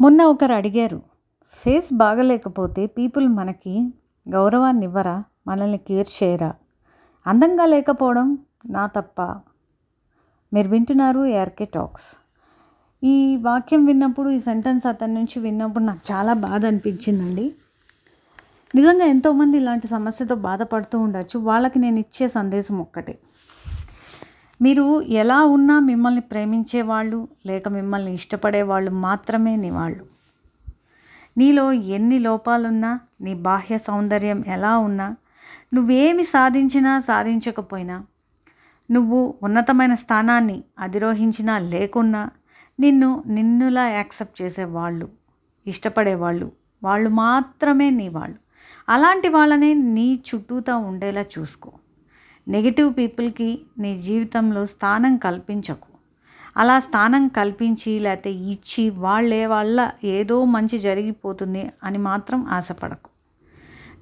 మొన్న ఒకరు అడిగారు ఫేస్ బాగలేకపోతే పీపుల్ మనకి గౌరవాన్ని ఇవ్వరా? మనల్ని కేర్ చేయరా? అందంగా లేకపోవడం నా తప్ప. మీరు వింటున్నారు ఏఆర్కే టాక్స్. ఈ వాక్యం విన్నప్పుడు ఈ సెంటెన్స్ అతని నుంచి విన్నప్పుడు నాకు చాలా బాధ అనిపించిందండి. నిజంగా ఎంతోమంది ఇలాంటి సమస్యతో బాధపడుతూ ఉండొచ్చు. వాళ్ళకి నేను ఇచ్చే సందేశం ఒక్కటే. మీరు ఎలా ఉన్నా మిమ్మల్ని ప్రేమించే వాళ్ళు లేక మిమ్మల్ని ఇష్టపడే వాళ్ళు మాత్రమే నీ వాళ్ళు. నీలో ఎన్ని లోపాలున్నా నీ బాహ్య సౌందర్యం ఎలా ఉన్నా నువ్వేమి సాధించినా సాధించకపోయినా నువ్వు ఉన్నతమైన స్థానాన్ని అధిరోహించినా లేకున్నా నిన్ను నిన్నులా యాక్సెప్ట్ చేసేవాళ్ళు ఇష్టపడేవాళ్ళు వాళ్ళు మాత్రమే నీ వాళ్ళు. అలాంటి వాళ్ళనే నీ చుట్టూతా ఉండేలా చూసుకో. నెగిటివ్ పీపుల్కి నీ జీవితంలో స్థానం కల్పించకు. అలా స్థానం కల్పించి లేకపోతే ఇచ్చి వాళ్ళే వాళ్ళ ఏదో మంచి జరిగిపోతుంది అని మాత్రం ఆశపడకు.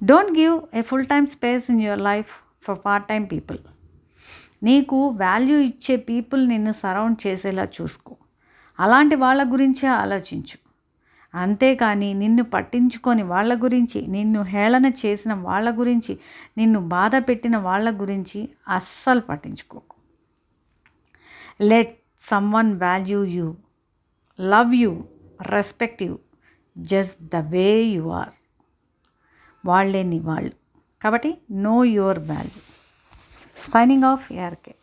Don't give a full time space in your life for part time people నీకు వాల్యూ ఇచ్చే పీపుల్ నిన్ను సరౌండ్ చేసేలా చూసుకో. అలాంటి వాళ్ళ గురించే ఆలోచించు. అంతేకాని నిన్ను పట్టించుకొని వాళ్ళ గురించి నిన్ను హేళన చేసిన వాళ్ళ గురించి నిన్ను బాధ పెట్టిన వాళ్ళ గురించి అస్సలు పట్టించుకోకు. Let someone value you love you respect you just the way you are వాళ్ళే నీ వాళ్ళు. కాబట్టి know your value signing off ARK